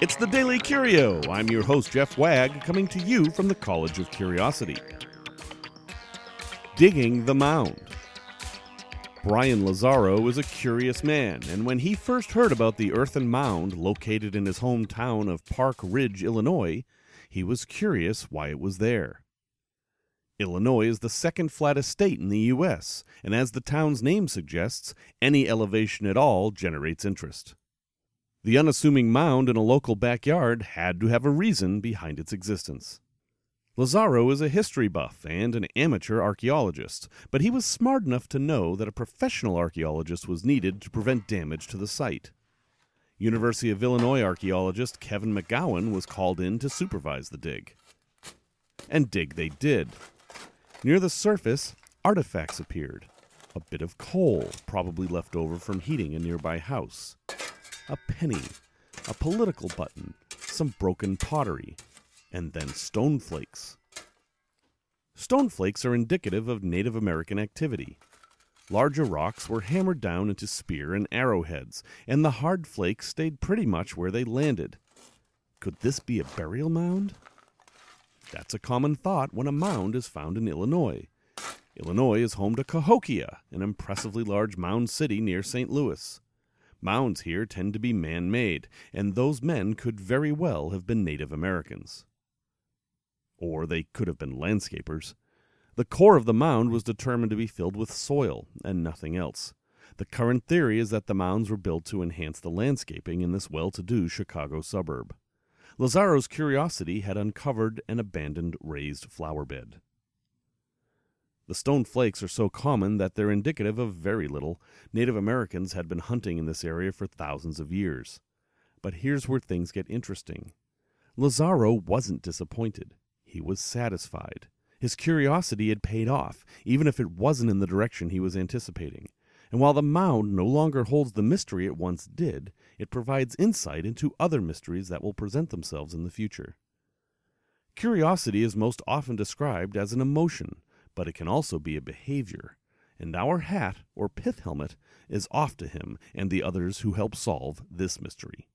It's the Daily Curio. I'm your host, Jeff Wagg, coming to you from the College of Curiosity. Digging the Mound. Brian Lazzaro is a curious man, and when he first heard about the earthen mound located in his hometown of Park Ridge, Illinois, he was curious why it was there. Illinois is the second flattest state in the U.S., and as the town's name suggests, any elevation at all generates interest. The unassuming mound in a local backyard had to have a reason behind its existence. Lazzaro is a history buff and an amateur archaeologist, but he was smart enough to know that a professional archaeologist was needed to prevent damage to the site. University of Illinois archaeologist Kevin McGowan was called in to supervise the dig. And dig they did. Near the surface, artifacts appeared. A bit of coal, probably left over from heating a nearby house. A penny, a political button, some broken pottery, and then stone flakes. Stone flakes are indicative of Native American activity. Larger rocks were hammered down into spear and arrowheads, and the hard flakes stayed pretty much where they landed. Could this be a burial mound? That's a common thought when a mound is found in Illinois. Illinois is home to Cahokia, an impressively large mound city near St. Louis. Mounds here tend to be man made, and those men could very well have been Native Americans. Or they could have been landscapers. The core of the mound was determined to be filled with soil and nothing else. The current theory is that the mounds were built to enhance the landscaping in this well to do Chicago suburb. Lazzaro's curiosity had uncovered an abandoned raised flower bed. The stone flakes are so common that they're indicative of very little. Native Americans had been hunting in this area for thousands of years. But here's where things get interesting. Lazzaro wasn't disappointed. He was satisfied. His curiosity had paid off, even if it wasn't in the direction he was anticipating. And while the mound no longer holds the mystery it once did, it provides insight into other mysteries that will present themselves in the future. Curiosity is most often described as an emotion, but it can also be a behavior. And our hat, or pith helmet, is off to him and the others who help solve this mystery.